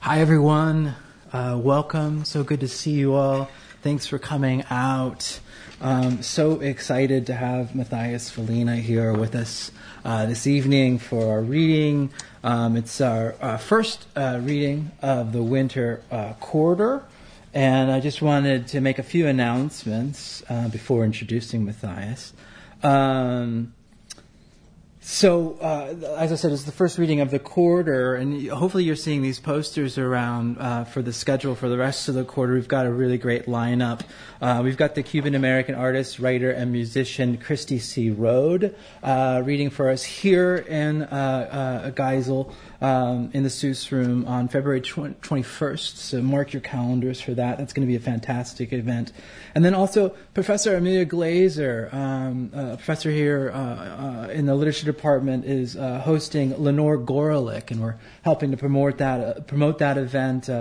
Hi, everyone. Uh, welcome. So good to see you all. Thanks for coming out. Um, so excited to have Mathias Svalina here with us uh, this evening for our reading. Um, it's our, first uh, reading of the winter uh, quarter, and I just wanted to make a few announcements uh, before introducing Mathias. Um, so, uh, as I said, it's the first reading of the quarter, and hopefully you're seeing these posters around uh, for the schedule for the rest of the quarter. We've got a really great lineup. Uh, we've got the Cuban American artist, writer, and musician Cristy C. Road uh, reading for us here in uh, uh, Geisel um, in the Seuss Room on February 21st. So mark your calendars for that. That's going to be a fantastic event. And then also Professor Amelia Glaser, um, a professor here uh, uh, in the literature department, is uh, hosting Lenore Gorelick, and we're helping to promote that uh, promote that event. Uh,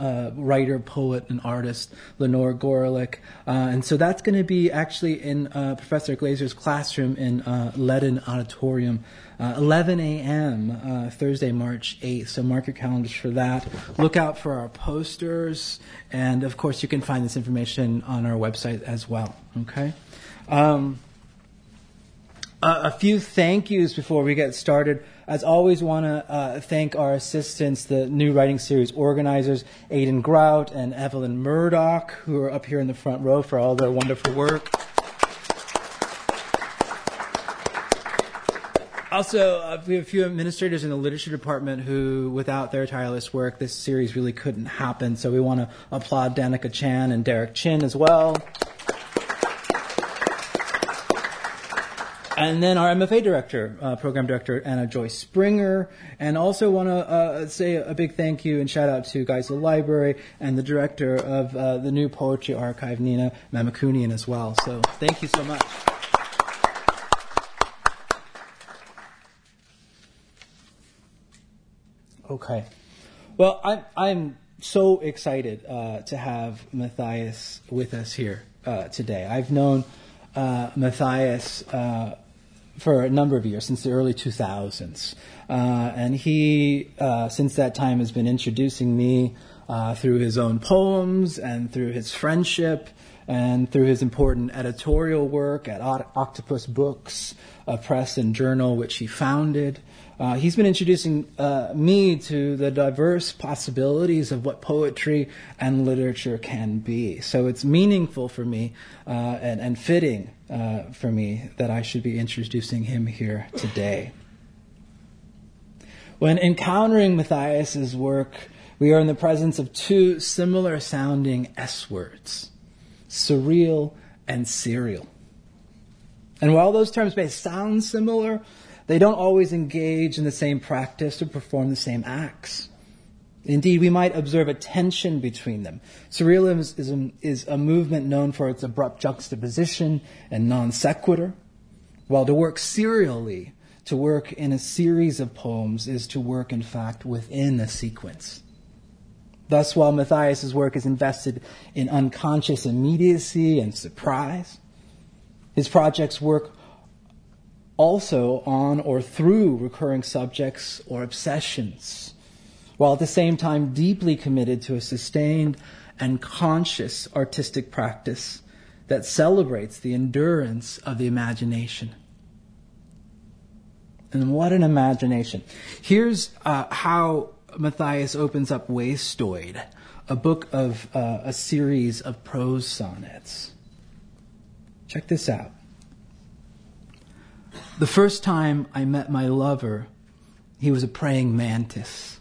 uh, writer, poet, and artist Lenore Gorelick, and so that's going to be actually in Professor Glaser's classroom in Ledden Auditorium. Uh, 11 a.m. Uh, Thursday, March 8th. So mark your calendars for that. Look out for our posters, and of course, you can find this information on our website as well. Okay. Um, a, few thank yous before we get started. As always, want to uh, thank our assistants, the new writing series organizers, Aidan Grout and Evelyn Murdoch, who are up here in the front row for all their wonderful work. Also, uh, we have a few administrators in the literature department who, without their tireless work, this series really couldn't happen. So we want to applaud Danica Chan and Derek Chin as well. And then our MFA director, uh, program director Anna Joy Springer, and also want to uh, say a big thank you and shout out to Geisel Library and the director of uh, the new poetry archive, Nina Mamakunian, as well. So thank you so much. Okay. Well, I'm, I'm so excited uh, to have Mathias with us here uh, today. I've known uh, Mathias uh, for a number of years, since the early 2000s. Uh, and he, uh, since that time, has been introducing me through his own poems and through his friendship and through his important editorial work at Octopus Books, a press and journal which he founded. Uh, he's been introducing uh, me to the diverse possibilities of what poetry and literature can be. So it's meaningful for me uh, and, and, fitting uh, for me that I should be introducing him here today. When encountering Mathias's work, we are in the presence of two similar sounding S words surreal and serial. And while those terms may sound similar, they don't always engage in the same practice or perform the same acts. Indeed, we might observe a tension between them. Surrealism is a movement known for its abrupt juxtaposition and non sequitur, while to work serially, to work in a series of poems, is to work, in fact, within a sequence. Thus, while Mathias's work is invested in unconscious immediacy and surprise, his projects work also on or through recurring subjects or obsessions, while at the same time deeply committed to a sustained and conscious artistic practice that celebrates the endurance of the imagination. And what an imagination. Here's uh, how Mathias opens up Wastoid, a book of uh, a series of prose sonnets. Check this out. The first time I met my lover, he was a praying mantis.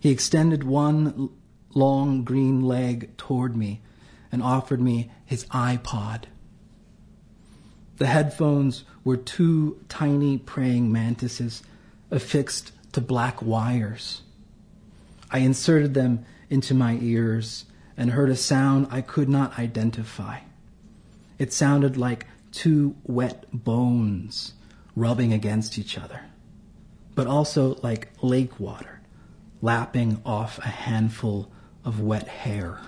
He extended one long green leg toward me and offered me his iPod. The headphones were two tiny praying mantises affixed to black wires. I inserted them into my ears and heard a sound I could not identify. It sounded like two wet bones rubbing against each other, but also like lake water lapping off a handful of wet hair.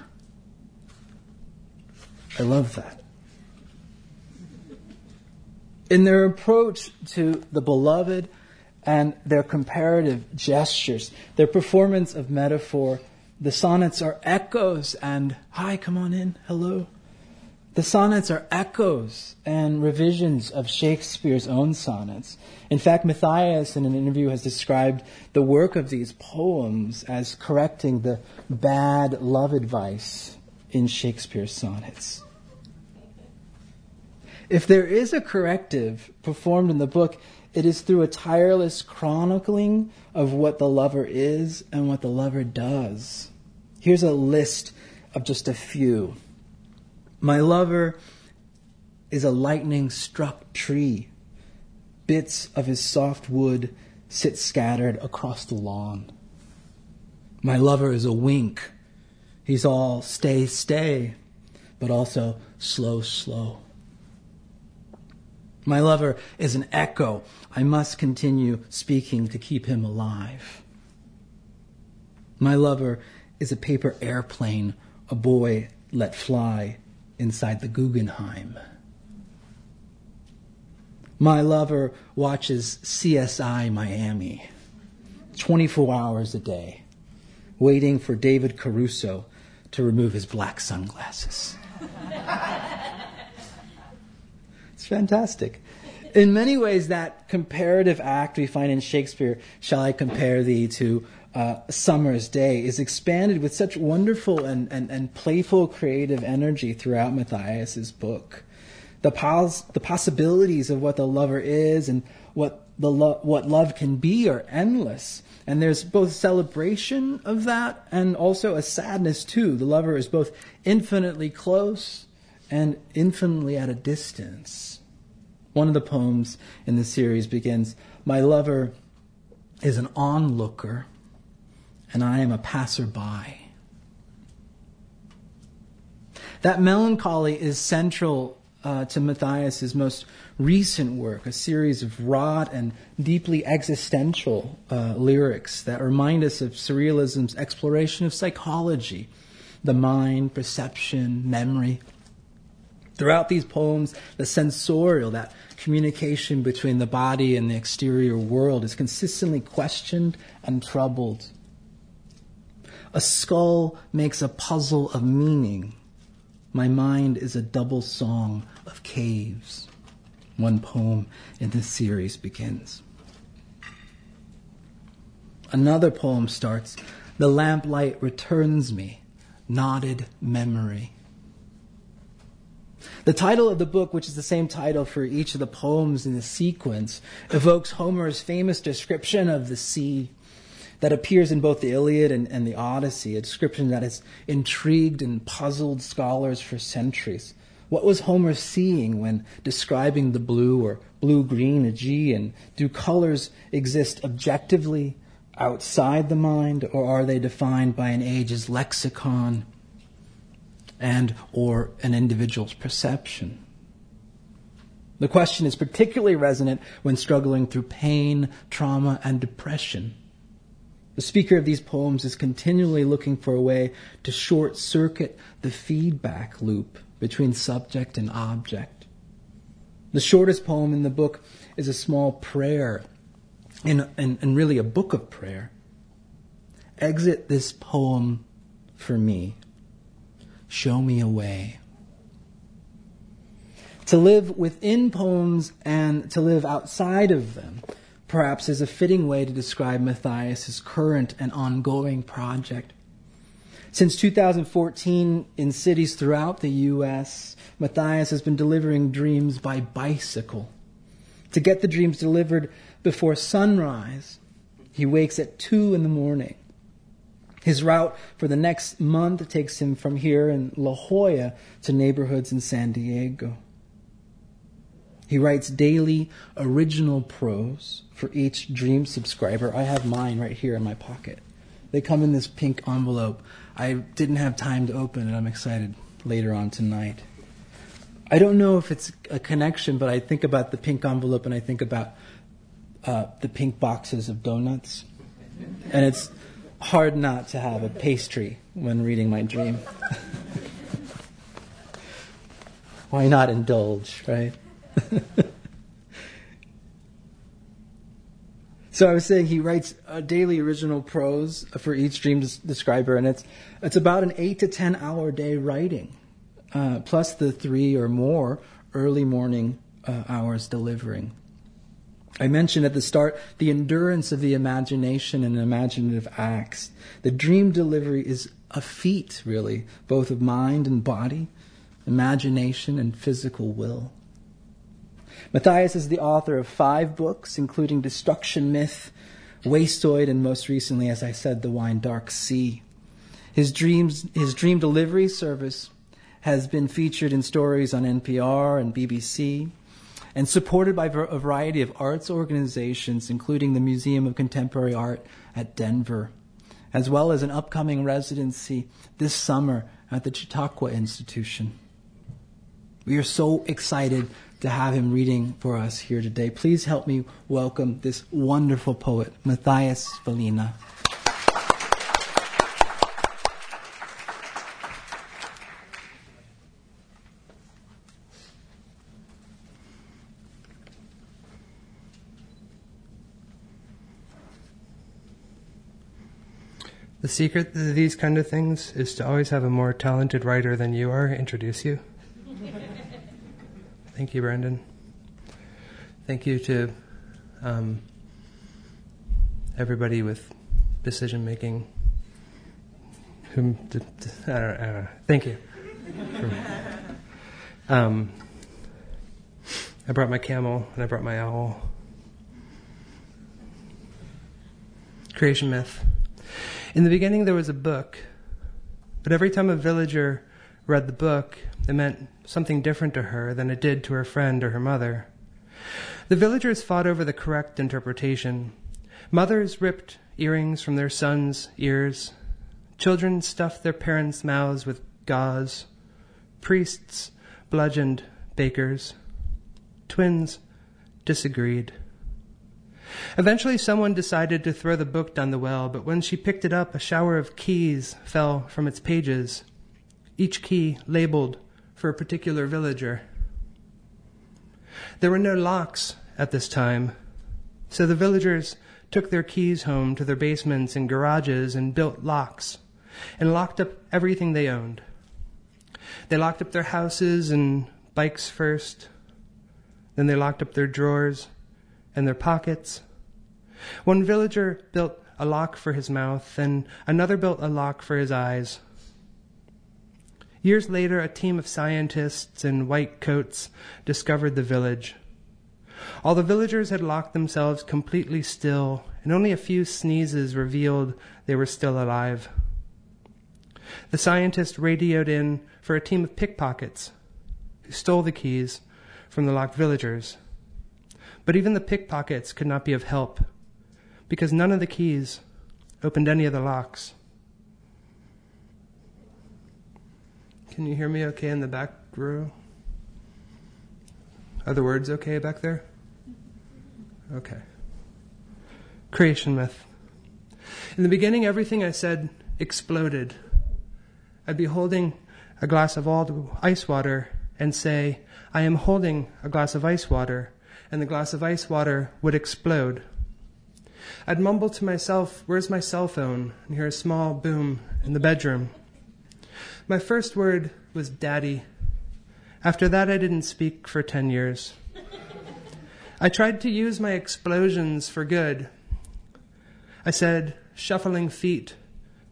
I love that. In their approach to the beloved and their comparative gestures, their performance of metaphor. The sonnets are echoes and, hi, come on in, hello. The sonnets are echoes and revisions of Shakespeare's own sonnets. In fact, Mathias, in an interview, has described the work of these poems as correcting the bad love advice in Shakespeare's sonnets. If there is a corrective performed in the book, it is through a tireless chronicling of what the lover is and what the lover does. Here's a list of just a few. My lover is a lightning struck tree. Bits of his soft wood sit scattered across the lawn. My lover is a wink. He's all stay, stay, but also slow, slow. My lover is an echo. I must continue speaking to keep him alive. My lover is a paper airplane a boy let fly inside the Guggenheim. My lover watches CSI Miami 24 hours a day, waiting for David Caruso to remove his black sunglasses. it's fantastic. In many ways, that comparative act we find in Shakespeare, Shall I Compare Thee to uh, Summer's Day is expanded with such wonderful and, and, and playful creative energy throughout Mathias's book. The, pos- the possibilities of what the lover is and what, the lo- what love can be are endless. And there's both celebration of that and also a sadness too. The lover is both infinitely close and infinitely at a distance. One of the poems in the series begins My lover is an onlooker and I am a passerby. That melancholy is central uh, to Mathias's most recent work, a series of wrought and deeply existential uh, lyrics that remind us of surrealism's exploration of psychology, the mind, perception, memory. Throughout these poems, the sensorial, that communication between the body and the exterior world, is consistently questioned and troubled. A skull makes a puzzle of meaning. My mind is a double song of caves. One poem in this series begins. Another poem starts The lamplight returns me, knotted memory. The title of the book, which is the same title for each of the poems in the sequence, evokes Homer's famous description of the sea that appears in both the Iliad and, and the Odyssey, a description that has intrigued and puzzled scholars for centuries. What was Homer seeing when describing the blue or blue green Aegean? Do colors exist objectively outside the mind, or are they defined by an age's lexicon and or an individual's perception? The question is particularly resonant when struggling through pain, trauma, and depression. The speaker of these poems is continually looking for a way to short circuit the feedback loop between subject and object. The shortest poem in the book is a small prayer, and, and, and really a book of prayer. Exit this poem for me. Show me a way. To live within poems and to live outside of them perhaps is a fitting way to describe Mathias's current and ongoing project. Since 2014, in cities throughout the U.S., Mathias has been delivering dreams by bicycle. To get the dreams delivered before sunrise, he wakes at 2 in the morning. His route for the next month takes him from here in La Jolla to neighborhoods in San Diego. He writes daily original prose for each Dream subscriber. I have mine right here in my pocket. They come in this pink envelope. I didn't have time to open it. I'm excited later on tonight. I don't know if it's a connection, but I think about the pink envelope and I think about uh, the pink boxes of donuts. And it's hard not to have a pastry when reading my dream. Why not indulge, right? So I was saying he writes a daily original prose for each dream describer, and it's it's about an eight to ten hour day writing, uh, plus the three or more early morning uh, hours delivering. I mentioned at the start the endurance of the imagination and imaginative acts. The dream delivery is a feat, really, both of mind and body, imagination and physical will. Mathias is the author of five books, including Destruction Myth, Wastoid, and most recently, as I said, The Wine Dark Sea. His dreams, his dream delivery service has been featured in stories on NPR and BBC and supported by a variety of arts organizations, including the Museum of Contemporary Art at Denver, as well as an upcoming residency this summer at the Chautauqua Institution. We are so excited to have him reading for us here today. Please help me welcome this wonderful poet, Mathias Svalina. The secret to these kind of things is to always have a more talented writer than you are introduce you. Thank you, Brandon. Thank you to um, everybody with decision making. Whom don't, I don't. Thank you. um, I brought my camel and I brought my owl. Creation myth. In the beginning, there was a book, but every time a villager read the book, it meant something different to her than it did to her friend or her mother. The villagers fought over the correct interpretation. Mothers ripped earrings from their sons' ears. Children stuffed their parents' mouths with gauze. Priests bludgeoned bakers. Twins disagreed. Eventually, someone decided to throw the book down the well, but when she picked it up, a shower of keys fell from its pages, each key labeled for a particular villager. There were no locks at this time, so the villagers took their keys home to their basements and garages and built locks and locked up everything they owned. They locked up their houses and bikes first, then they locked up their drawers and their pockets. One villager built a lock for his mouth, and another built a lock for his eyes. Years later, a team of scientists in white coats discovered the village. All the villagers had locked themselves completely still, and only a few sneezes revealed they were still alive. The scientist radioed in for a team of pickpockets who stole the keys from the locked villagers. But even the pickpockets could not be of help, because none of the keys opened any of the locks. Can you hear me okay in the back row? Other words okay back there? Okay. Creation myth. In the beginning, everything I said exploded. I'd be holding a glass of ice water and say, I am holding a glass of ice water and the glass of ice water would explode. I'd mumble to myself, Where's my cell phone? and hear a small boom in the bedroom. My first word was daddy. After that, I didn't speak for 10 years. I tried to use my explosions for good. I said, shuffling feet,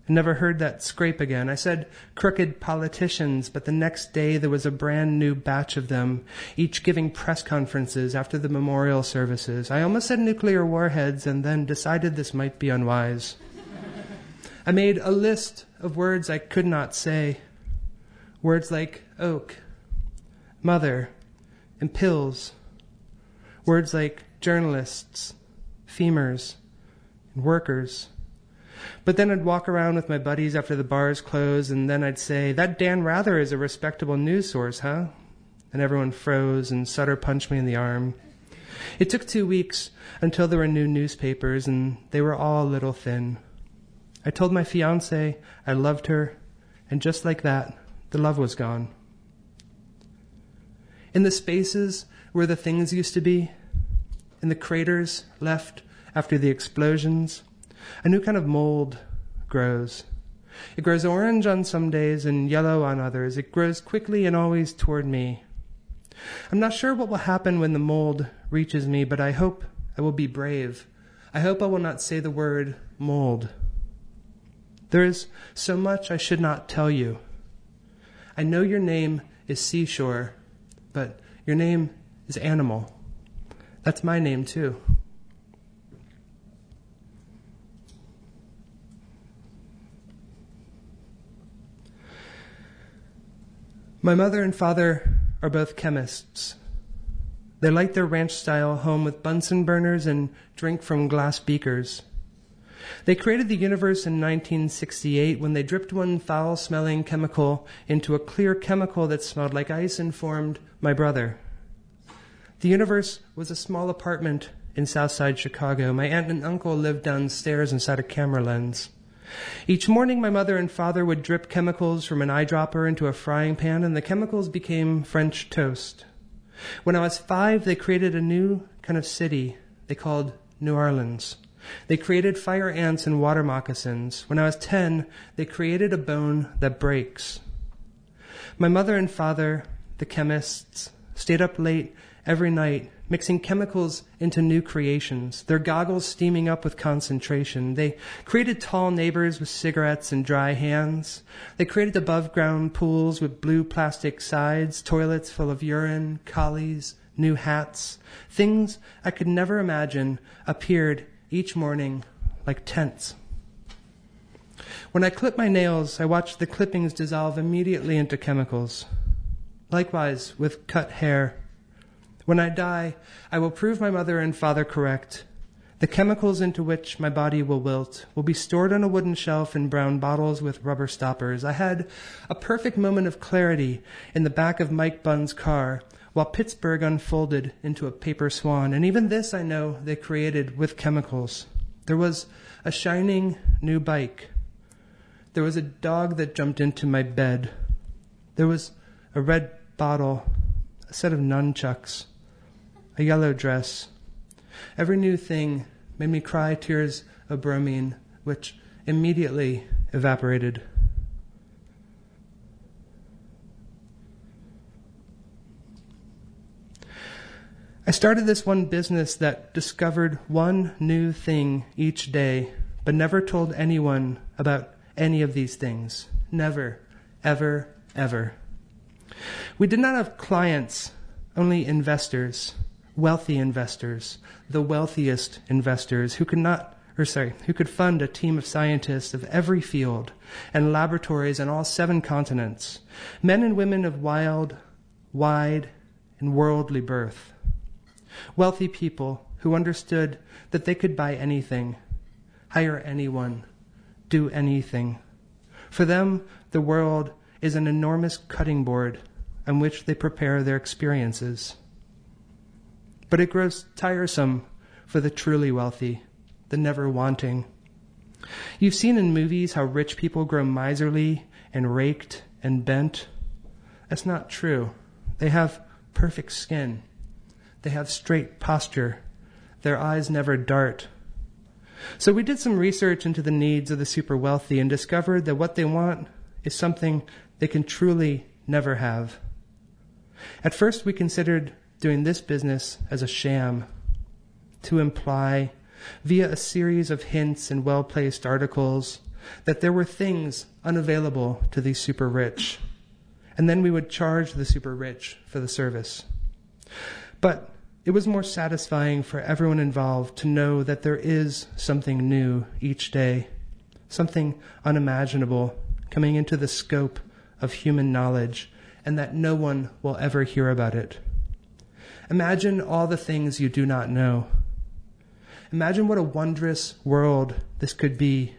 I never heard that scrape again. I said crooked politicians, but the next day there was a brand new batch of them, each giving press conferences after the memorial services. I almost said nuclear warheads and then decided this might be unwise. I made a list of words I could not say. Words like oak, mother, and pills. Words like journalists, femurs, and workers but then I'd walk around with my buddies after the bars closed, and then I'd say, That Dan Rather is a respectable news source, huh? And everyone froze, and Sutter punched me in the arm. It took two weeks until there were new newspapers, and they were all a little thin. I told my fiance I loved her, and just like that, the love was gone. In the spaces where the things used to be, in the craters left after the explosions, a new kind of mold grows. It grows orange on some days and yellow on others. It grows quickly and always toward me. I'm not sure what will happen when the mold reaches me, but I hope I will be brave. I hope I will not say the word mold. There is so much I should not tell you. I know your name is Seashore, but your name is Animal. That's my name too. My mother and father are both chemists. They light their ranch style home with Bunsen burners and drink from glass beakers. They created the universe in 1968 when they dripped one foul smelling chemical into a clear chemical that smelled like ice and formed my brother. The universe was a small apartment in Southside Chicago. My aunt and uncle lived downstairs inside a camera lens. Each morning, my mother and father would drip chemicals from an eyedropper into a frying pan, and the chemicals became French toast. When I was five, they created a new kind of city they called New Orleans. They created fire ants and water moccasins. When I was 10, they created a bone that breaks. My mother and father, the chemists, stayed up late every night mixing chemicals into new creations, their goggles steaming up with concentration. They created tall neighbors with cigarettes and dry hands. They created above ground pools with blue plastic sides, toilets full of urine, collies, new hats. Things I could never imagine appeared each morning like tents. When I clip my nails, I watch the clippings dissolve immediately into chemicals. Likewise with cut hair. When I die, I will prove my mother and father correct. The chemicals into which my body will wilt will be stored on a wooden shelf in brown bottles with rubber stoppers. I had a perfect moment of clarity in the back of Mike Bunn's car while Pittsburgh unfolded into a paper swan. And even this I know they created with chemicals. There was a shining new bike. There was a dog that jumped into my bed. There was a red bottle, a set of nunchucks, a yellow dress. Every new thing made me cry tears of bromine, which immediately evaporated. I started this one business that discovered one new thing each day, but never told anyone about any of these things. Never, ever, ever. We did not have clients, only investors, wealthy investors, the wealthiest investors who could not or sorry, who could fund a team of scientists of every field and laboratories on all seven continents, men and women of wild, wide, and worldly birth. Wealthy people who understood that they could buy anything, hire anyone, do anything. For them, the world is an enormous cutting board on which they prepare their experiences. But it grows tiresome for the truly wealthy, the never wanting. You've seen in movies how rich people grow miserly and raked and bent. That's not true. They have perfect skin they have straight posture. Their eyes never dart. So we did some research into the needs of the super wealthy and discovered that what they want is something they can truly never have. At first, we considered doing this business as a sham to imply, via a series of hints and well placed articles, that there were things unavailable to these super rich. And then we would charge the super rich for the service. But it was more satisfying for everyone involved to know that there is something new each day, something unimaginable coming into the scope of human knowledge, and that no one will ever hear about it. Imagine all the things you do not know. Imagine what a wondrous world this could be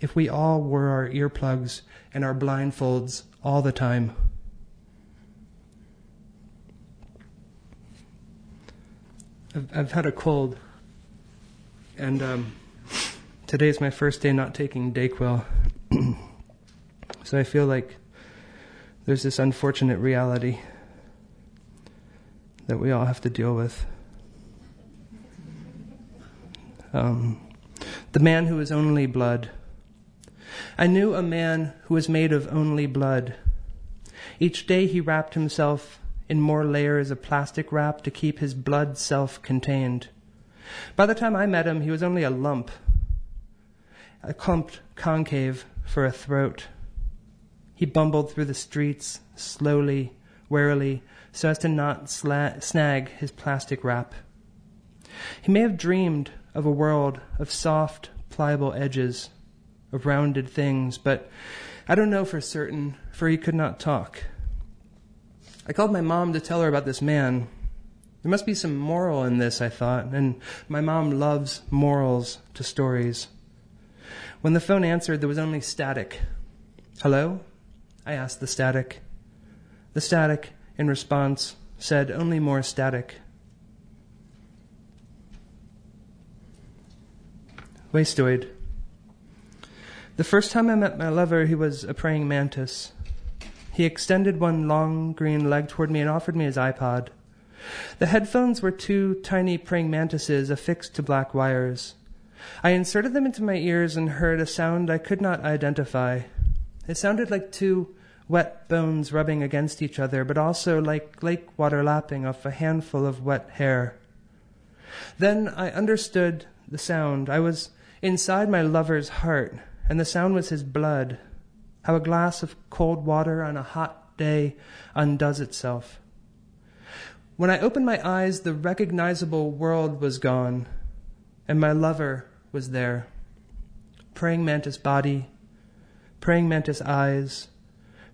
if we all wore our earplugs and our blindfolds all the time. I've, I've had a cold, and um, today's my first day not taking Dayquil. so I feel like there's this unfortunate reality that we all have to deal with. Um, the man who is only blood. I knew a man who was made of only blood. Each day he wrapped himself in more layers of plastic wrap to keep his blood self contained. By the time I met him, he was only a lump, a clumped concave for a throat. He bumbled through the streets slowly, warily, so as to not sla- snag his plastic wrap. He may have dreamed of a world of soft, pliable edges, of rounded things, but I don't know for certain, for he could not talk. I called my mom to tell her about this man. There must be some moral in this, I thought, and my mom loves morals to stories. When the phone answered, there was only static. Hello? I asked the static. The static, in response, said only more static. Wastoid. The first time I met my lover, he was a praying mantis. He extended one long green leg toward me and offered me his iPod. The headphones were two tiny praying mantises affixed to black wires. I inserted them into my ears and heard a sound I could not identify. It sounded like two wet bones rubbing against each other, but also like lake water lapping off a handful of wet hair. Then I understood the sound. I was inside my lover's heart, and the sound was his blood. How a glass of cold water on a hot day undoes itself. When I opened my eyes, the recognizable world was gone, and my lover was there. Praying mantis body, praying mantis eyes,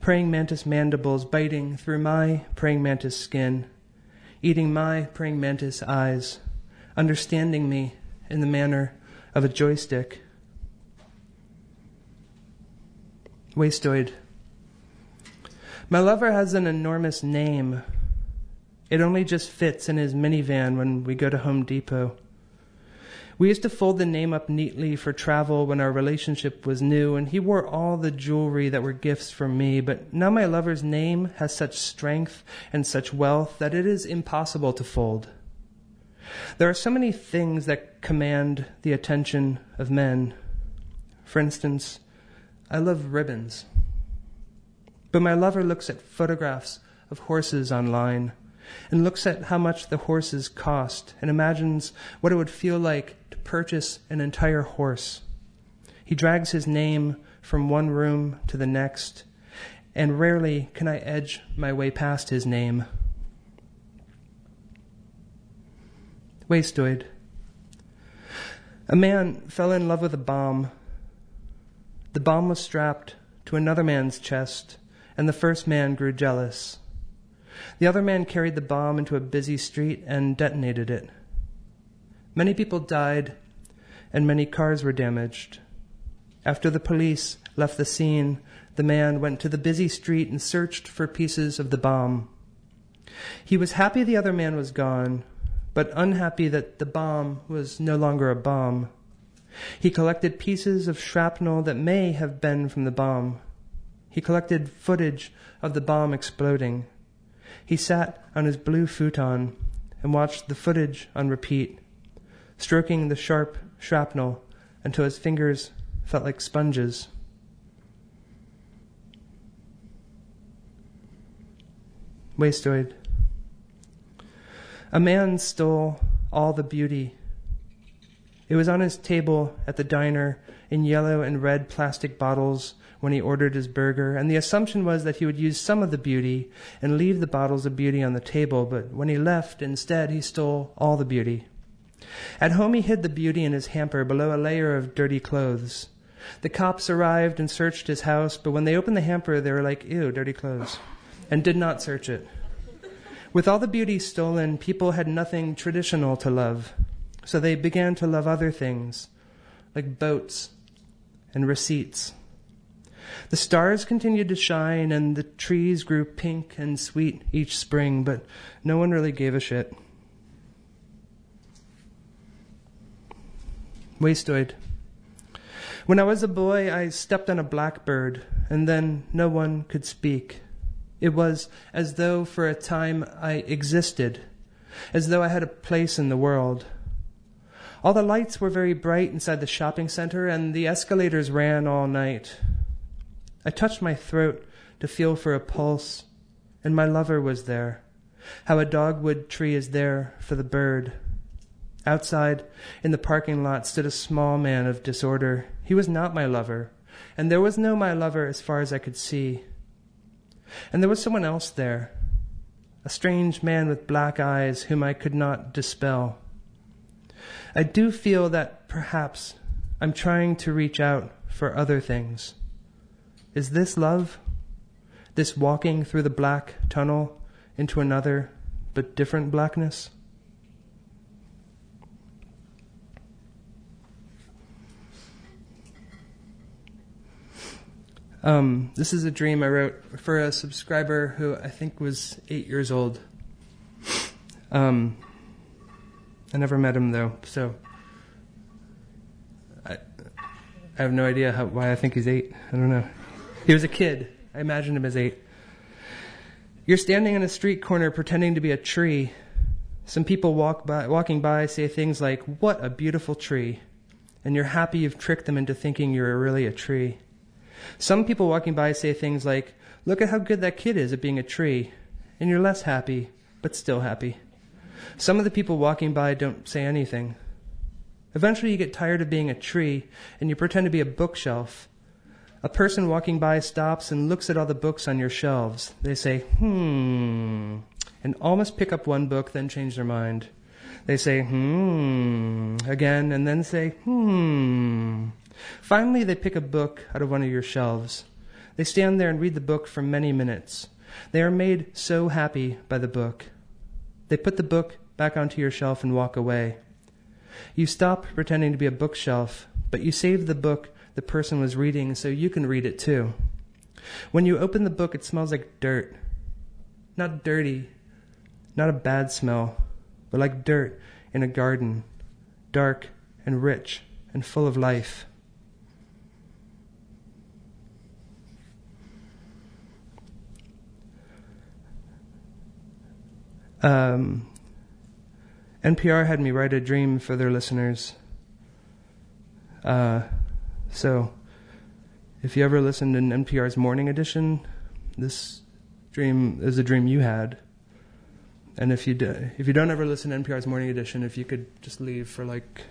praying mantis mandibles biting through my praying mantis skin, eating my praying mantis eyes, understanding me in the manner of a joystick. Wastoid. My lover has an enormous name. It only just fits in his minivan when we go to Home Depot. We used to fold the name up neatly for travel when our relationship was new, and he wore all the jewelry that were gifts from me. But now my lover's name has such strength and such wealth that it is impossible to fold. There are so many things that command the attention of men. For instance, I love ribbons. But my lover looks at photographs of horses online and looks at how much the horses cost and imagines what it would feel like to purchase an entire horse. He drags his name from one room to the next, and rarely can I edge my way past his name. Wastoid. A man fell in love with a bomb. The bomb was strapped to another man's chest, and the first man grew jealous. The other man carried the bomb into a busy street and detonated it. Many people died and many cars were damaged. After the police left the scene, the man went to the busy street and searched for pieces of the bomb. He was happy the other man was gone, but unhappy that the bomb was no longer a bomb. He collected pieces of shrapnel that may have been from the bomb. He collected footage of the bomb exploding. He sat on his blue futon and watched the footage on repeat, stroking the sharp shrapnel until his fingers felt like sponges. Wastoid. A man stole all the beauty. It was on his table at the diner in yellow and red plastic bottles when he ordered his burger, and the assumption was that he would use some of the beauty and leave the bottles of beauty on the table, but when he left, instead, he stole all the beauty. At home, he hid the beauty in his hamper below a layer of dirty clothes. The cops arrived and searched his house, but when they opened the hamper, they were like, ew, dirty clothes, and did not search it. With all the beauty stolen, people had nothing traditional to love, so they began to love other things, like boats and receipts. The stars continued to shine, and the trees grew pink and sweet each spring, but no one really gave a shit. Wastoid. When I was a boy, I stepped on a blackbird, and then no one could speak. It was as though for a time I existed, as though I had a place in the world. All the lights were very bright inside the shopping center, and the escalators ran all night. I touched my throat to feel for a pulse, and my lover was there. How a dogwood tree is there for the bird. Outside, in the parking lot, stood a small man of disorder. He was not my lover, and there was no my lover as far as I could see. And there was someone else there, a strange man with black eyes whom I could not dispel. I do feel that perhaps I'm trying to reach out for other things. Is this love? This walking through the black tunnel into another but different blackness? Um, this is a dream I wrote for a subscriber who I think was eight years old. Um, I never met him though, so I, I have no idea how, why I think he's eight. I don't know. He was a kid. I imagined him as eight. You're standing in a street corner pretending to be a tree. Some people walk by, walking by say things like, What a beautiful tree. And you're happy you've tricked them into thinking you're really a tree. Some people walking by say things like, Look at how good that kid is at being a tree. And you're less happy, but still happy. Some of the people walking by don't say anything. Eventually, you get tired of being a tree and you pretend to be a bookshelf a person walking by stops and looks at all the books on your shelves. They say, hmm, and almost pick up one book, then change their mind. They say, hmm, again, and then say, hmm. Finally, they pick a book out of one of your shelves. They stand there and read the book for many minutes. They are made so happy by the book. They put the book back onto your shelf and walk away. You stop pretending to be a bookshelf, but you save the book the person was reading so you can read it too. When you open the book, it smells like dirt. Not dirty, not a bad smell, but like dirt in a garden, dark and rich and full of life. Um, NPR had me write a dream for their listeners. Uh, so, if you ever listened in NPR's morning edition, this dream is a dream you had. And if you do, if you don't ever listen to NPR's morning edition, if you could just leave for like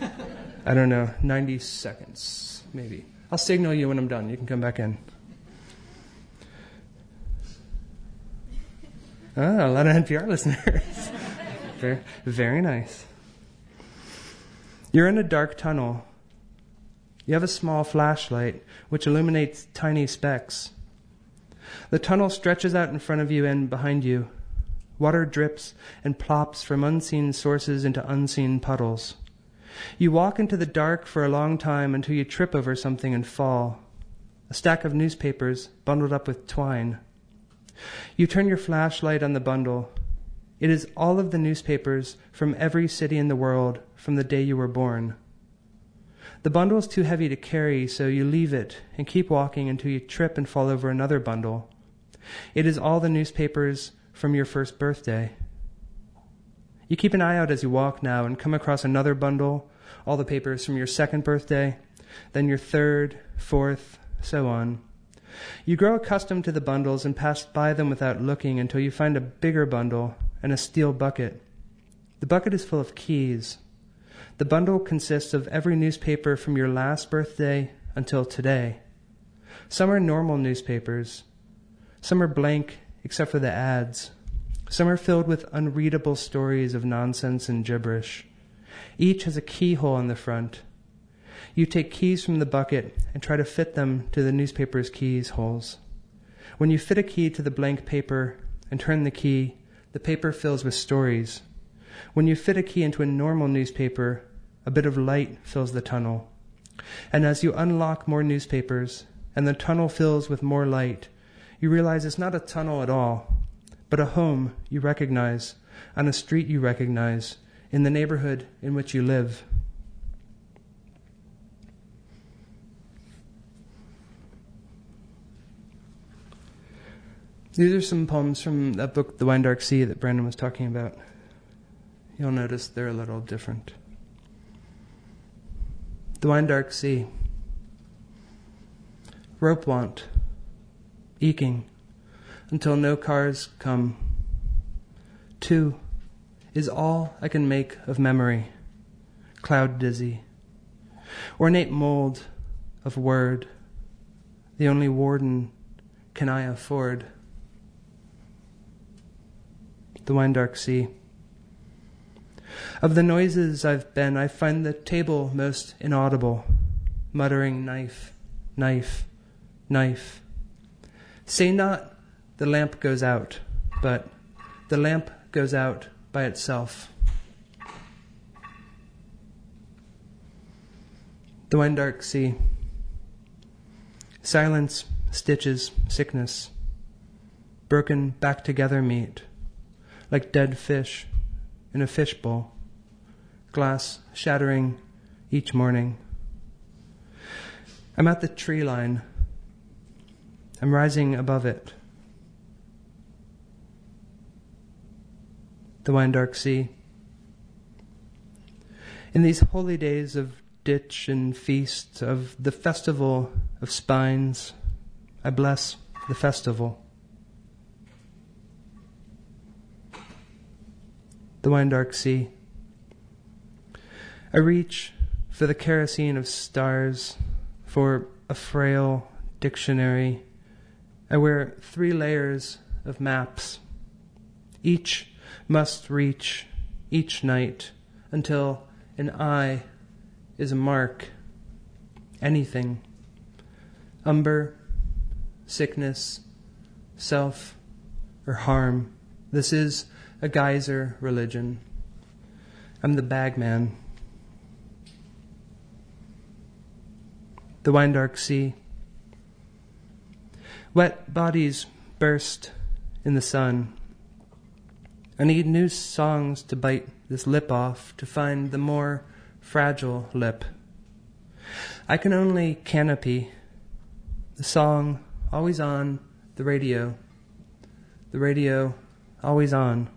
I don't know, 90 seconds maybe. I'll signal you when I'm done. You can come back in. Ah, a lot of NPR listeners. very, very nice. You're in a dark tunnel you have a small flashlight which illuminates tiny specks. The tunnel stretches out in front of you and behind you. Water drips and plops from unseen sources into unseen puddles. You walk into the dark for a long time until you trip over something and fall. A stack of newspapers bundled up with twine. You turn your flashlight on the bundle. It is all of the newspapers from every city in the world from the day you were born. The bundle is too heavy to carry, so you leave it and keep walking until you trip and fall over another bundle. It is all the newspapers from your first birthday. You keep an eye out as you walk now and come across another bundle, all the papers from your second birthday, then your third, fourth, so on. You grow accustomed to the bundles and pass by them without looking until you find a bigger bundle and a steel bucket. The bucket is full of keys. The bundle consists of every newspaper from your last birthday until today. Some are normal newspapers. Some are blank except for the ads. Some are filled with unreadable stories of nonsense and gibberish. Each has a keyhole in the front. You take keys from the bucket and try to fit them to the newspaper's keys holes. When you fit a key to the blank paper and turn the key, the paper fills with stories. When you fit a key into a normal newspaper, a bit of light fills the tunnel. And as you unlock more newspapers and the tunnel fills with more light, you realize it's not a tunnel at all, but a home you recognize, on a street you recognize, in the neighborhood in which you live. These are some poems from that book, The Wine Dark Sea, that Brandon was talking about. You'll notice they're a little different. The wine dark sea. Rope want, eking, until no cars come. Two is all I can make of memory, cloud dizzy. Ornate mold of word, the only warden can I afford. The wine dark sea. Of the noises I've been, I find the table most inaudible, muttering knife, knife, knife. Say not the lamp goes out, but the lamp goes out by itself. The wine dark sea. Silence, stitches, sickness. Broken back together meat, like dead fish in a fishbowl. Glass shattering each morning. I'm at the tree line. I'm rising above it. The wine dark sea. In these holy days of ditch and feast, of the festival of spines, I bless the festival. The wine dark sea. I reach for the kerosene of stars, for a frail dictionary. I wear three layers of maps. Each must reach each night until an eye is a mark, anything, umber, sickness, self, or harm. This is a geyser religion. I'm the bagman. The wine dark sea. Wet bodies burst in the sun. I need new songs to bite this lip off to find the more fragile lip. I can only canopy the song always on the radio, the radio always on.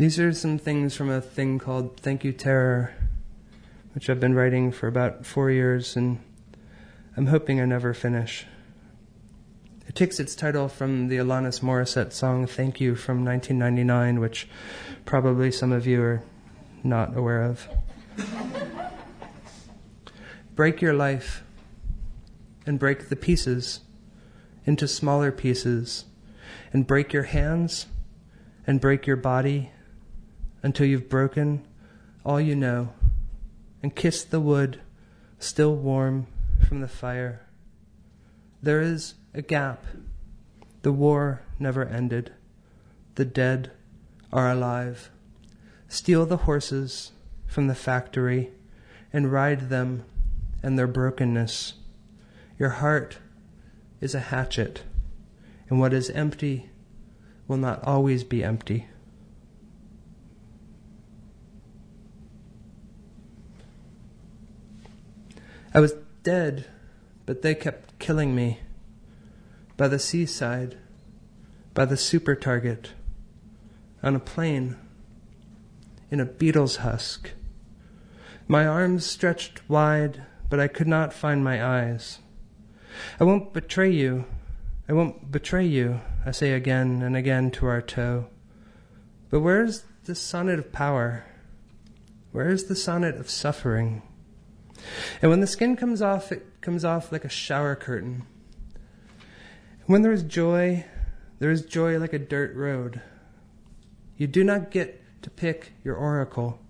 These are some things from a thing called Thank You Terror, which I've been writing for about four years, and I'm hoping I never finish. It takes its title from the Alanis Morissette song Thank You from 1999, which probably some of you are not aware of. break your life and break the pieces into smaller pieces, and break your hands and break your body until you've broken all you know, and kissed the wood still warm from the fire. There is a gap. The war never ended. The dead are alive. Steal the horses from the factory and ride them and their brokenness. Your heart is a hatchet, and what is empty will not always be empty. I was dead, but they kept killing me by the seaside, by the super target, on a plane, in a beetle's husk. My arms stretched wide, but I could not find my eyes. I won't betray you. I won't betray you, I say again and again to Artaud. But where is the sonnet of power? Where is the sonnet of suffering? And when the skin comes off, it comes off like a shower curtain. When there is joy, there is joy like a dirt road. You do not get to pick your oracle.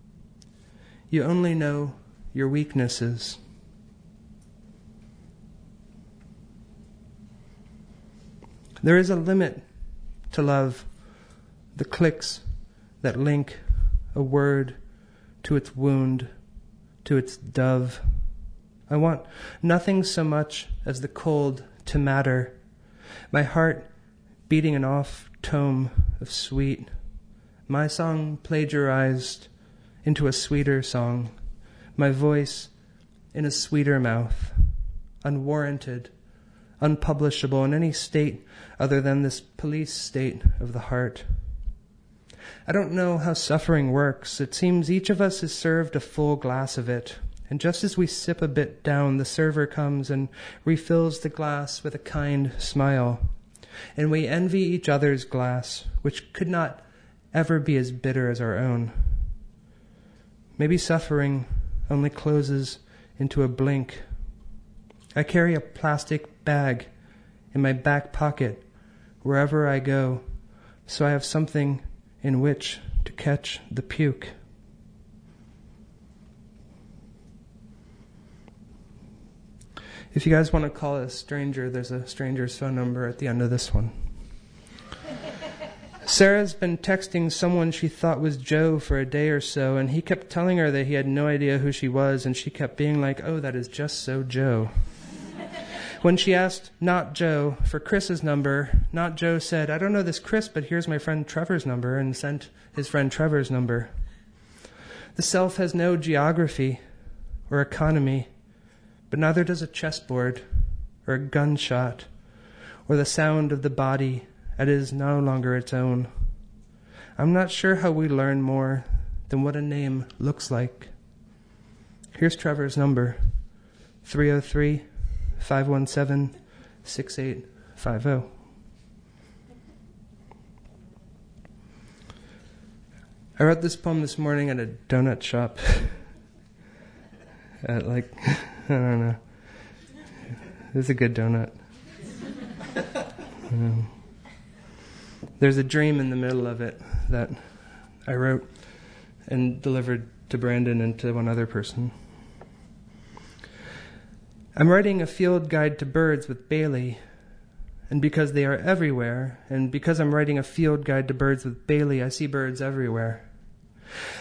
You only know your weaknesses. There is a limit to love, the clicks that link a word to its wound, to its dove. I want nothing so much as the cold to matter my heart beating an off tome of sweet, my song plagiarized into a sweeter song, my voice in a sweeter mouth, unwarranted, unpublishable in any state other than this police state of the heart. I don't know how suffering works. It seems each of us is served a full glass of it. And just as we sip a bit down, the server comes and refills the glass with a kind smile. And we envy each other's glass, which could not ever be as bitter as our own. Maybe suffering only closes into a blink. I carry a plastic bag in my back pocket wherever I go, so I have something in which to catch the puke. If you guys want to call a stranger, there's a stranger's phone number at the end of this one. Sarah's been texting someone she thought was Joe for a day or so, and he kept telling her that he had no idea who she was, and she kept being like, Oh, that is just so Joe. When she asked not Joe for Chris's number, not Joe said, I don't know this Chris, but here's my friend Trevor's number, and sent his friend Trevor's number. The self has no geography or economy, but neither does a chessboard or a gunshot or the sound of the body that is no longer its own. I'm not sure how we learn more than what a name looks like. Here's Trevor's number 303 517 6850. I wrote this poem this morning at a donut shop. at like, I don't know. It's a good donut. Um, there's a dream in the middle of it that I wrote and delivered to Brandon and to one other person. I'm writing a field guide to birds with Bailey, and because they are everywhere, and because I'm writing a field guide to birds with Bailey, I see birds everywhere.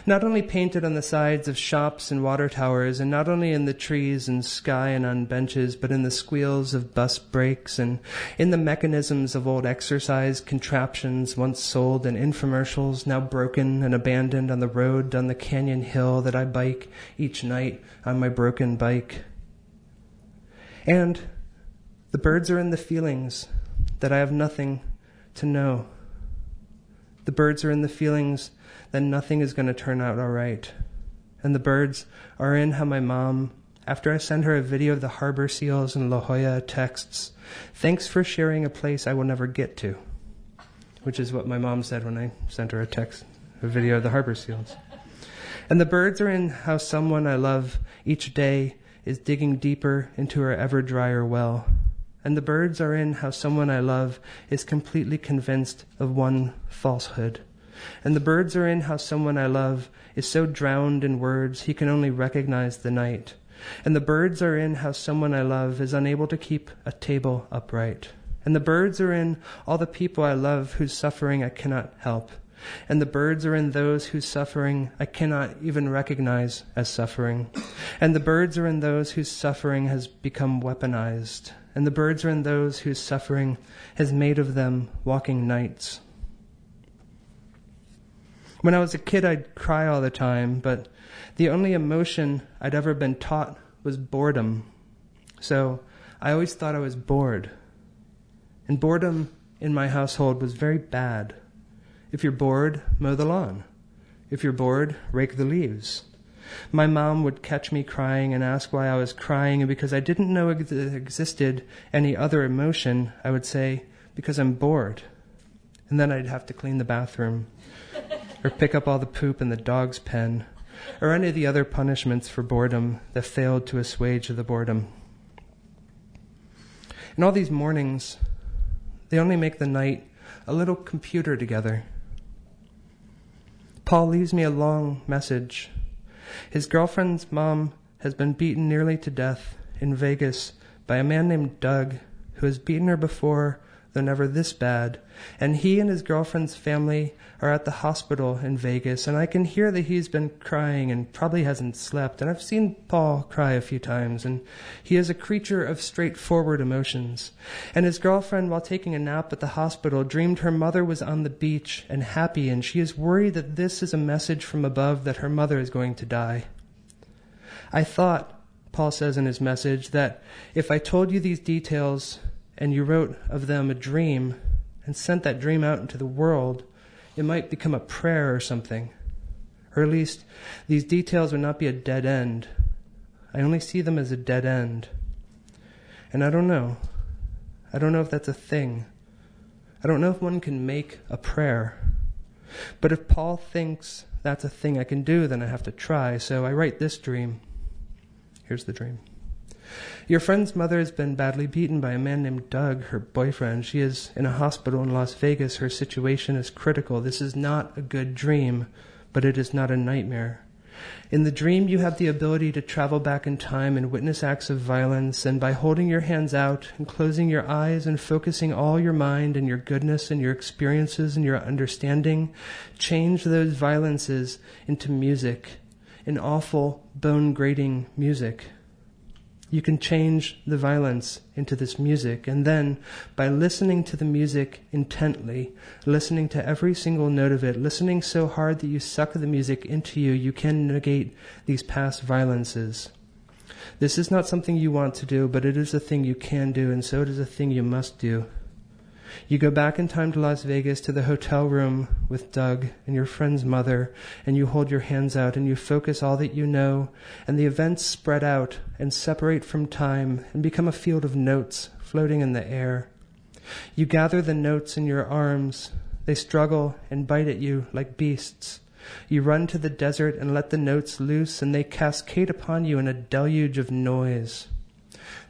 Not only painted on the sides of shops and water towers, and not only in the trees and sky and on benches, but in the squeals of bus brakes and in the mechanisms of old exercise contraptions once sold in infomercials, now broken and abandoned on the road down the canyon hill that I bike each night on my broken bike. And the birds are in the feelings that I have nothing to know. The birds are in the feelings that nothing is going to turn out all right. And the birds are in how my mom, after I send her a video of the harbor seals in La Jolla, texts, Thanks for sharing a place I will never get to. Which is what my mom said when I sent her a text, a video of the harbor seals. And the birds are in how someone I love each day is digging deeper into her ever drier well. And the birds are in how someone I love is completely convinced of one falsehood and the birds are in how someone I love is so drowned in words he can only recognize the night. And the birds are in how someone I love is unable to keep a table upright. And the birds are in all the people I love whose suffering I cannot help. And the birds are in those whose suffering I cannot even recognize as suffering. And the birds are in those whose suffering has become weaponized. And the birds are in those whose suffering has made of them walking nights. When I was a kid, I'd cry all the time, but the only emotion I'd ever been taught was boredom. So I always thought I was bored. And boredom in my household was very bad. If you're bored, mow the lawn. If you're bored, rake the leaves. My mom would catch me crying and ask why I was crying, and because I didn't know ex- existed any other emotion, I would say, because I'm bored. And then I'd have to clean the bathroom or pick up all the poop in the dog's pen, or any of the other punishments for boredom that failed to assuage the boredom. And all these mornings, they only make the night a little computer together. Paul leaves me a long message. His girlfriend's mom has been beaten nearly to death in Vegas by a man named Doug, who has beaten her before though never this bad. And he and his girlfriend's family are at the hospital in Vegas, and I can hear that he's been crying and probably hasn't slept. And I've seen Paul cry a few times, and he is a creature of straightforward emotions. And his girlfriend, while taking a nap at the hospital, dreamed her mother was on the beach and happy, and she is worried that this is a message from above that her mother is going to die. I thought, Paul says in his message, that if I told you these details, and you wrote of them a dream and sent that dream out into the world, it might become a prayer or something. Or at least these details would not be a dead end. I only see them as a dead end. And I don't know. I don't know if that's a thing. I don't know if one can make a prayer. But if Paul thinks that's a thing I can do, then I have to try. So I write this dream. Here's the dream. Your friend's mother has been badly beaten by a man named Doug, her boyfriend. She is in a hospital in Las Vegas. Her situation is critical. This is not a good dream, but it is not a nightmare. In the dream, you have the ability to travel back in time and witness acts of violence, and by holding your hands out and closing your eyes and focusing all your mind and your goodness and your experiences and your understanding, change those violences into music, an awful, bone grating music. You can change the violence into this music, and then, by listening to the music intently, listening to every single note of it, listening so hard that you suck the music into you, you can negate these past violences. This is not something you want to do, but it is a thing you can do, and so it is a thing you must do. You go back in time to Las Vegas to the hotel room with Doug and your friend's mother, and you hold your hands out and you focus all that you know, and the events spread out and separate from time and become a field of notes floating in the air. You gather the notes in your arms. They struggle and bite at you like beasts. You run to the desert and let the notes loose, and they cascade upon you in a deluge of noise.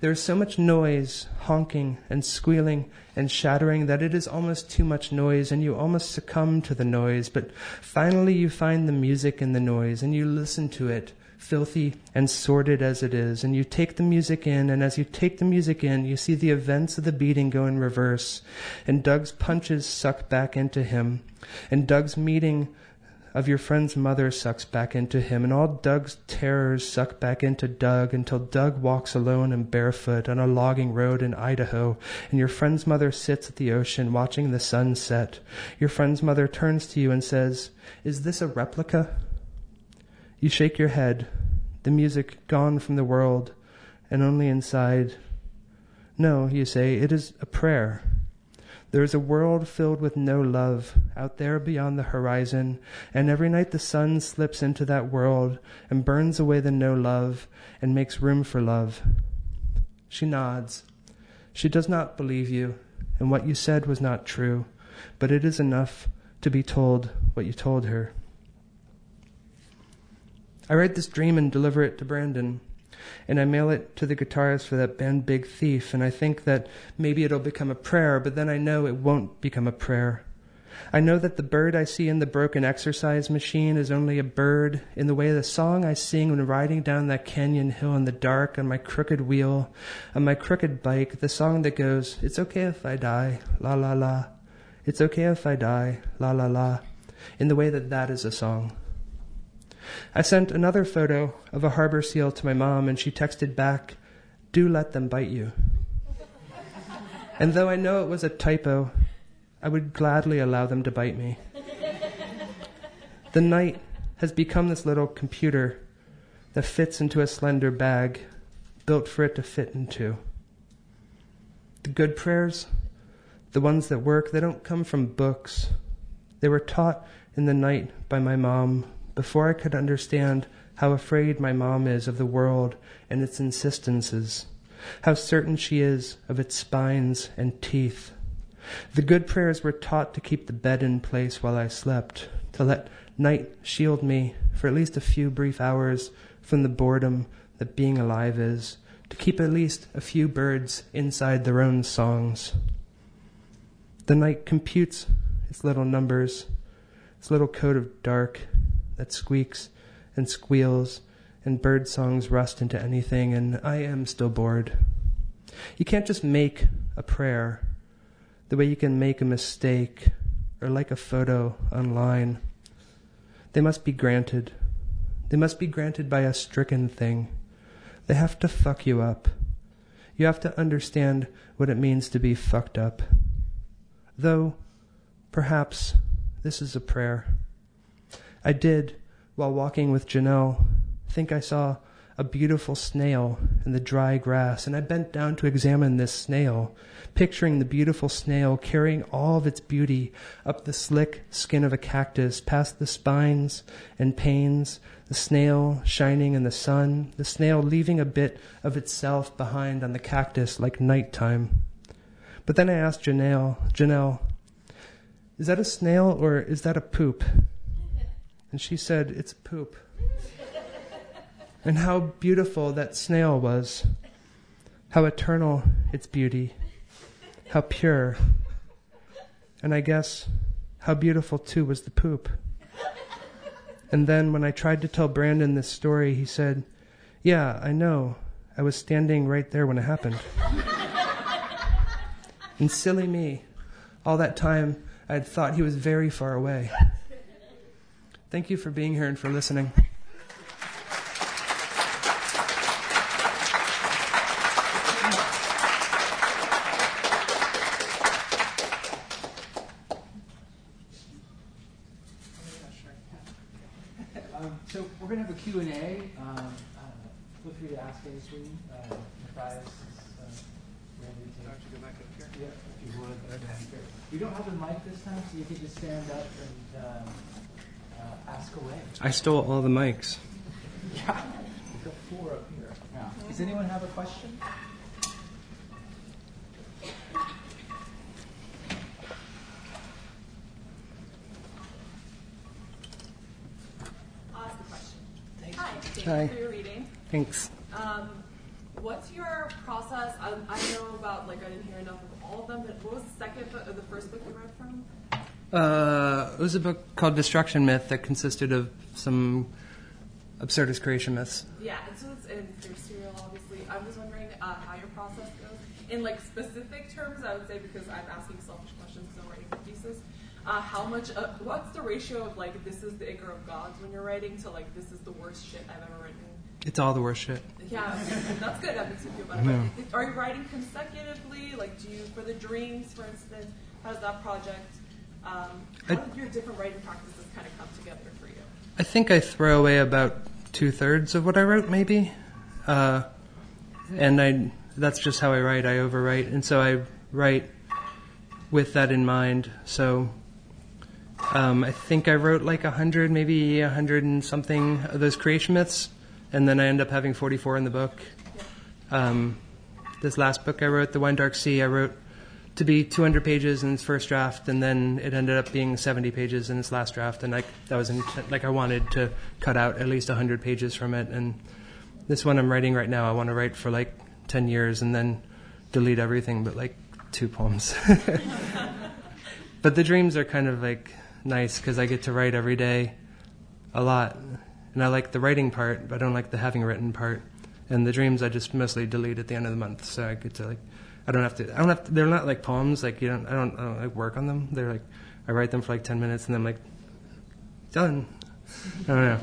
There is so much noise, honking and squealing and shattering that it is almost too much noise and you almost succumb to the noise, but finally you find the music in the noise and you listen to it, filthy and sordid as it is, and you take the music in, and as you take the music in, you see the events of the beating go in reverse, and Doug's punches suck back into him, and Doug's meeting of your friend's mother sucks back into him, and all Doug's terrors suck back into Doug until Doug walks alone and barefoot on a logging road in Idaho, and your friend's mother sits at the ocean watching the sun set. Your friend's mother turns to you and says, Is this a replica? You shake your head, the music gone from the world, and only inside. No, you say, it is a prayer. There is a world filled with no love out there beyond the horizon, and every night the sun slips into that world and burns away the no love and makes room for love. She nods. She does not believe you, and what you said was not true, but it is enough to be told what you told her. I write this dream and deliver it to Brandon and I mail it to the guitarist for that band Big Thief, and I think that maybe it'll become a prayer, but then I know it won't become a prayer. I know that the bird I see in the broken exercise machine is only a bird in the way the song I sing when riding down that canyon hill in the dark on my crooked wheel, on my crooked bike, the song that goes, It's okay if I die, la la la. It's okay if I die, la la la, in the way that that is a song. I sent another photo of a harbor seal to my mom, and she texted back, Do let them bite you. and though I know it was a typo, I would gladly allow them to bite me. the night has become this little computer that fits into a slender bag built for it to fit into. The good prayers, the ones that work, they don't come from books. They were taught in the night by my mom before I could understand how afraid my mom is of the world and its insistences, how certain she is of its spines and teeth. The good prayers were taught to keep the bed in place while I slept, to let night shield me for at least a few brief hours from the boredom that being alive is, to keep at least a few birds inside their own songs. The night computes its little numbers, its little code of dark, that squeaks and squeals and bird songs rust into anything, and I am still bored. You can't just make a prayer the way you can make a mistake or like a photo online. They must be granted. They must be granted by a stricken thing. They have to fuck you up. You have to understand what it means to be fucked up. Though, perhaps, this is a prayer. I did, while walking with Janelle, think I saw a beautiful snail in the dry grass, and I bent down to examine this snail, picturing the beautiful snail carrying all of its beauty up the slick skin of a cactus, past the spines and panes, the snail shining in the sun, the snail leaving a bit of itself behind on the cactus like nighttime. But then I asked Janelle, Janelle, is that a snail or is that a poop? And she said, It's poop. and how beautiful that snail was, how eternal its beauty, how pure. And I guess how beautiful too was the poop. And then when I tried to tell Brandon this story, he said, Yeah, I know. I was standing right there when it happened. and silly me, all that time I had thought he was very far away. Thank you for being here and for listening. Um, so we're going to have a Q&A. Um, uh, feel free to ask anything. Uh, Mathias is uh, ready to Don't you go back up here? Yeah, if you would. Okay. We don't have a mic this time, so you can just stand up and um, ask away. I stole all the mics. Yeah, we've got four up here. Yeah. Does anyone have a question? Ask a question. Thanks. Hi, thank Hi. you for your reading. Thanks. Um, what's your process? I, I know about, like, I didn't hear enough of all of them, but what was the second book, or the first book you read from? Uh, it was a book called Destruction Myth that consisted of some absurdist creation myths. Yeah, and so it's in your serial, obviously. I'm just wondering uh, how your process goes. In, like, specific terms, I would say, because I'm asking selfish questions because I'm writing a thesis. Uh, how much, uh, what's the ratio of, like, this is the ichor of Gods when you're writing to, like, this is the worst shit I've ever written? It's all the worst shit. Yeah, that's good. That makes me feel better. Yeah. Are you writing consecutively? Like, do you for the dreams, for instance? How does that project? Um, how I- did your different writing practices kind of come together for you? I think I throw away about two thirds of what I wrote, maybe. Uh, and I that's just how I write. I overwrite, and so I write with that in mind. So um, I think I wrote like a hundred, maybe a hundred and something of those creation myths, and then I end up having forty-four in the book. Um, this last book I wrote, The Wine Dark Sea, I wrote to be 200 pages in its first draft, and then it ended up being 70 pages in its last draft, and like that was intent, like I wanted to cut out at least 100 pages from it. And this one I'm writing right now, I want to write for like 10 years and then delete everything but like two poems. but the dreams are kind of like nice because I get to write every day a lot, and I like the writing part, but I don't like the having written part. And the dreams I just mostly delete at the end of the month, so I get to like I don't have to. I don't have to. They're not like poems. Like you don't. I don't. I don't like work on them. They're like I write them for like ten minutes and then I'm like done. I don't know.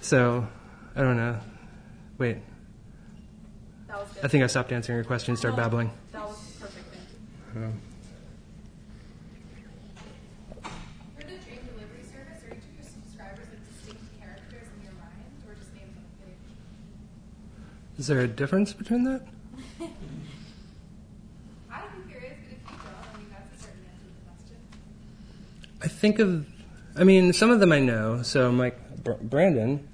So I don't know. Wait. That was good. I think I stopped answering your question. and Started No, babbling. That was perfect. Thank you. Um, For the dream delivery service, are each of your subscribers like distinct characters in your mind, or just names on the page? is there a difference between that? I think there is, but if you don't, I mean, that's a certain answer to the question. I think of. I mean, some of them I know. So Br- Brandon.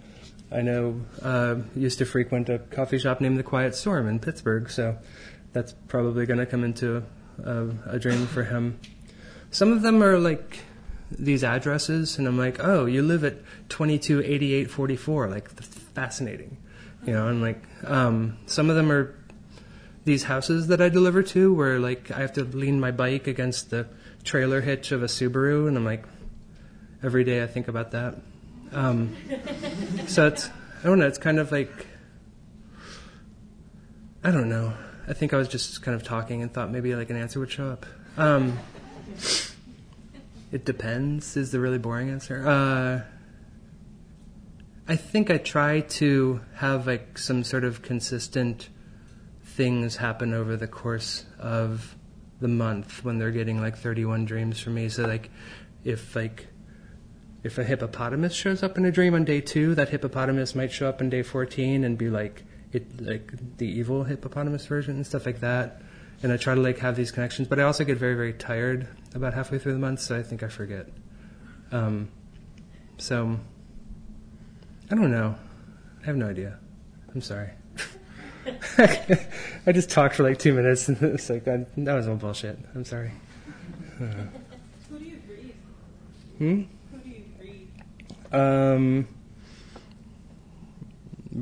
I know uh, used to frequent a coffee shop named the Quiet Storm in Pittsburgh, so that's probably going to come into a, a dream for him. Some of them are like these addresses, and I'm like, oh, you live at 228844. Like, that's fascinating, you know. And like, um, some of them are these houses that I deliver to, where like I have to lean my bike against the trailer hitch of a Subaru, and I'm like, every day I think about that. Um, so it's, I don't know, it's kind of like, I don't know. I think I was just kind of talking and thought maybe like an answer would show up. Um, it depends, is the really boring answer. Uh, I think I try to have like some sort of consistent things happen over the course of the month when they're getting like 31 dreams from me. So like, if like if a hippopotamus shows up in a dream on day two, that hippopotamus might show up on day 14 and be like it like the evil hippopotamus version and stuff like that. And I try to like have these connections, but I also get very very tired about halfway through the month, so I think I forget. Um, so I don't know. I have no idea. I'm sorry. I just talked for like two minutes, and it's like that, that was all bullshit. I'm sorry. Who do you read? Hmm. Who do you read? Um,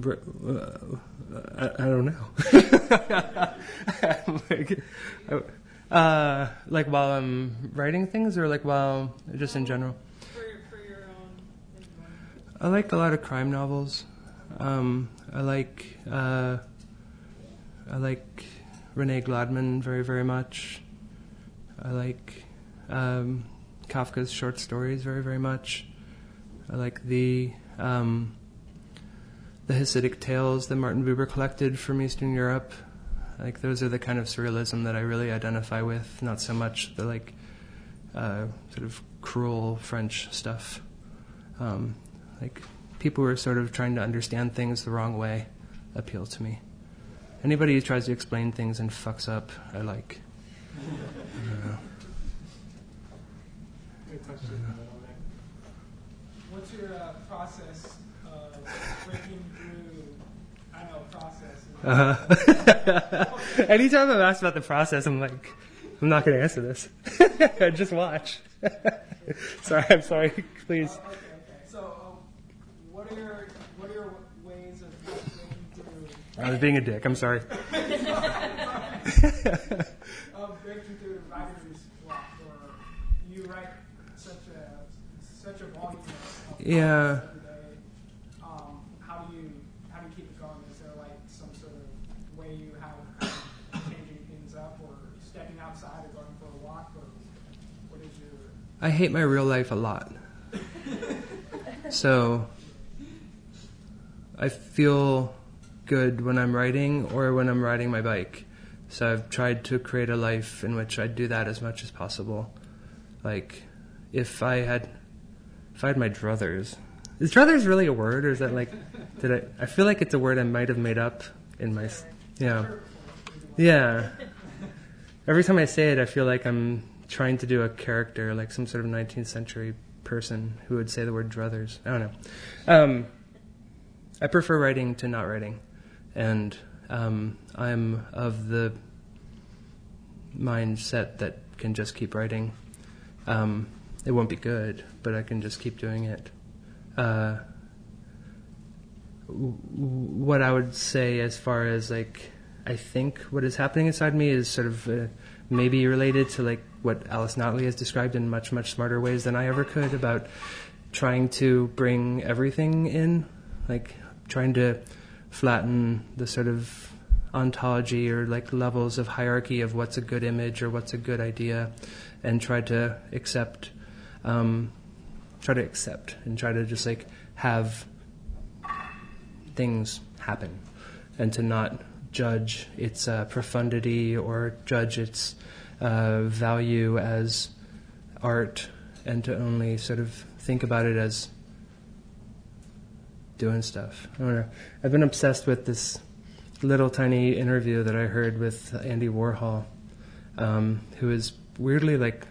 uh, I, I don't know. like, uh, like while I'm writing things, or like while just in general. For, for your own? I like a lot of crime novels. Um, I like uh, I like Renee Gladman very very much. I like um, Kafka's short stories very very much. I like the um, the Hasidic tales that Martin Buber collected from Eastern Europe. Like those are the kind of surrealism that I really identify with. Not so much the like uh, sort of cruel French stuff. Um, like people who are sort of trying to understand things the wrong way appeal to me. Anybody who tries to explain things and fucks up, I like. Uh, What's your uh, process of breaking through? I know process. uh, anytime I'm asked about the process, I'm like, I'm not going to answer this. Just watch. sorry, I'm sorry. Please. Uh, okay, okay. So, um, what are your ways of breaking through? I was being a dick. I'm sorry. of breaking through writer's block, or you write such a such a volume of Yeah. every day. Um, how do you how do you keep it going? Is there like some sort of way you have of changing things up, or stepping outside, or going for a walk, or what is your I hate my real life a lot. So I feel good when I'm writing or when I'm riding my bike. So I've tried to create a life in which I do that as much as possible. Like if I had if I had my druthers. Is druthers really a word or is that like did I I feel like it's a word I might have made up in my yeah. Yeah. Every time I say it I feel like I'm trying to do a character like some sort of 19th century person who would say the word druthers. I don't know. Um, I prefer writing to not writing, and um, I'm of the mindset that can just keep writing. Um, it won't be good, but I can just keep doing it. Uh, what I would say, as far as like, I think what is happening inside me is sort of uh, maybe related to like what Alice Notley has described in much much smarter ways than I ever could about trying to bring everything in, like trying to flatten the sort of ontology or like levels of hierarchy of what's a good image or what's a good idea, and try to accept, um, try to accept and try to just like have things happen, and to not judge its uh, profundity or judge its uh, value as art, and to only sort of think about it as doing stuff. I don't know. I've been obsessed with this little tiny interview that I heard with Andy Warhol, um, who is weirdly like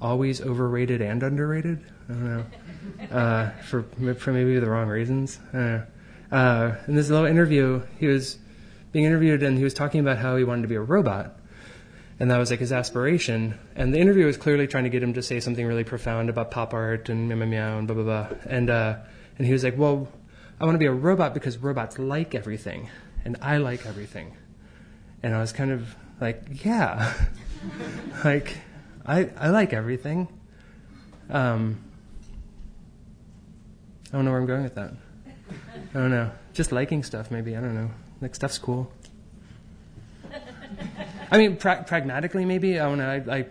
always overrated and underrated. I don't know. Uh, for for maybe the wrong reasons. Know. Uh, in this little interview, he was being interviewed and he was talking about how he wanted to be a robot. And that was like his aspiration. And the interview was clearly trying to get him to say something really profound about pop art and meow meow meow and blah blah blah. And uh, and he was like, "Well, I want to be a robot because robots like everything, and I like everything." And I was kind of like, "Yeah, like I I like everything." Um, I don't know where I'm going with that. I don't know. Just liking stuff, maybe. I don't know. Like stuff's cool. I mean, pra- pragmatically, maybe. I don't know. I,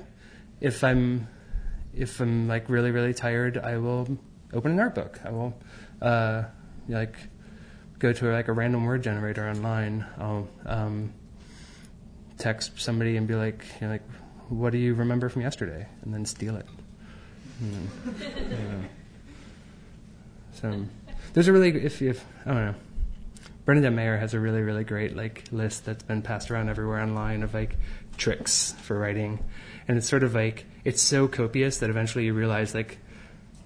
if I'm, if I'm like really, really tired, I will open an art book. I will, uh, like, go to like a random word generator online. I'll um, text somebody and be like, you know, like, what do you remember from yesterday? And then steal it. Then, you know. So there's a really if if I don't know. Bernadette Mayer has a really, really great like list that's been passed around everywhere online of like tricks for writing, and it's sort of like it's so copious that eventually you realize like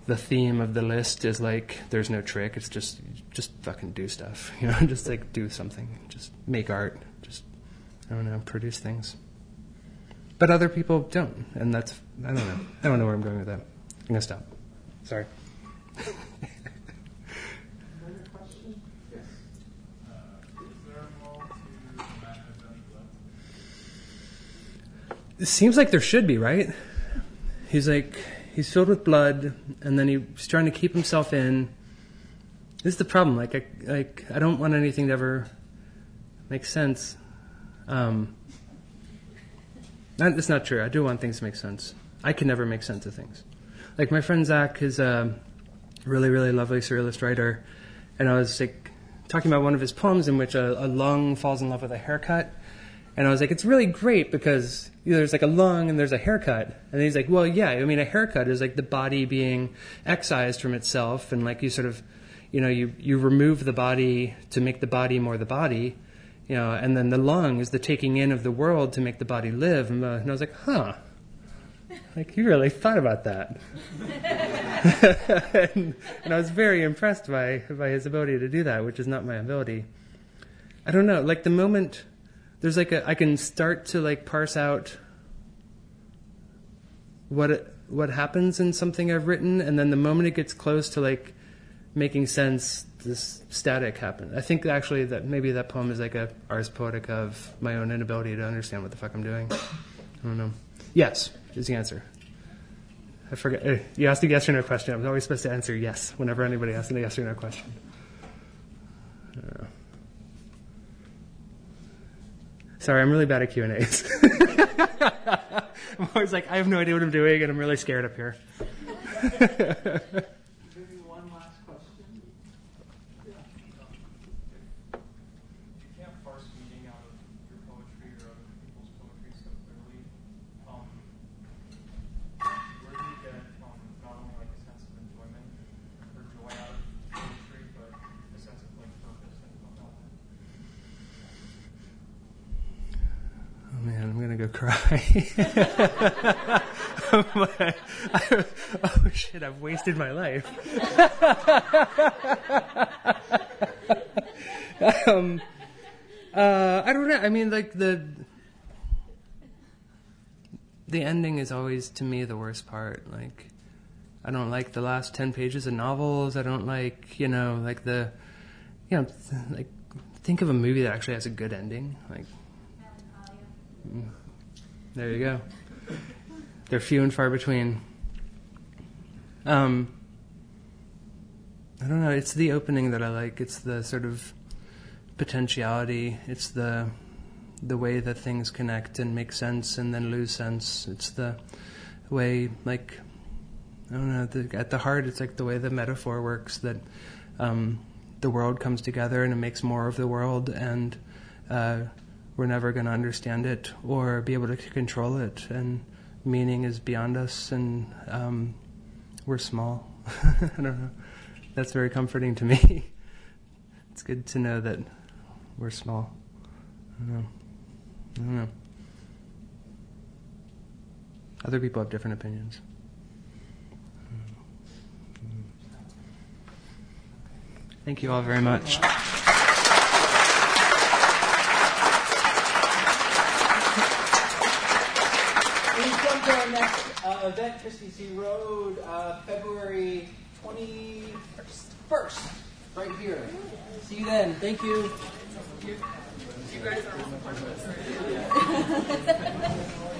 the theme of the list is like there's no trick. It's just just fucking do stuff, you know, just like do something, just make art, just I don't know, produce things. But other people don't, and that's I don't know. I don't know where I'm going with that. I'm gonna stop. Sorry. Another question? Yes. It seems like there should be, right? He's like he's filled with blood, and then he's trying to keep himself in. This is the problem. Like I like I don't want anything to ever make sense. Um, that, that's not true. I do want things to make sense. I can never make sense of things. Like my friend Zach is a really, really lovely surrealist writer, and I was like talking about one of his poems in which a, a lung falls in love with a haircut, and I was like, it's really great because you know, there's like a lung and there's a haircut, and he's like, well, yeah, I mean, a haircut is like the body being excised from itself, and like you sort of, you know, you you remove the body to make the body more the body you know, and then the lung is the taking in of the world to make the body live. And, uh, and I was like, huh, like you really thought about that. and, and, I was very impressed by by his ability to do that, which is not my ability. I don't know, like the moment there's like a I can start to like parse out what it, what happens in something I've written, and then the moment it gets close to like making sense, this static happened. I think actually that maybe that poem is like a ars poetica of my own inability to understand what the fuck I'm doing. I don't know. Yes is the answer. I forget. Uh, you asked a yes or no question. I'm always supposed to answer yes whenever anybody asks a yes or no question. Uh, sorry, I'm really bad at Q and A's. I'm always like, I have no idea what I'm doing, and I'm really scared up here. cry. oh shit, I've wasted my life. um, uh, I don't know. I mean, like the the ending is always to me the worst part. Like, I don't like the last ten pages of novels. I don't like, you know, like the, you know, like think of a movie that actually has a good ending. Like, mm. There you go. They're few and far between. Um, I don't know. It's the opening that I like. It's the sort of potentiality. It's the the way that things connect and make sense and then lose sense. It's the way, like, I don't know. The, at the heart, it's like the way the metaphor works. That um, the world comes together and it makes more of the world and. Uh, we're never going to understand it or be able to control it. And meaning is beyond us, and um, we're small. I don't know. That's very comforting to me. it's good to know that we're small. I don't know. I don't know. Other people have different opinions. Thank you all very much. Uh, event, Cristy C Road, uh, February 21st, right here. See you then. Thank you. You guys are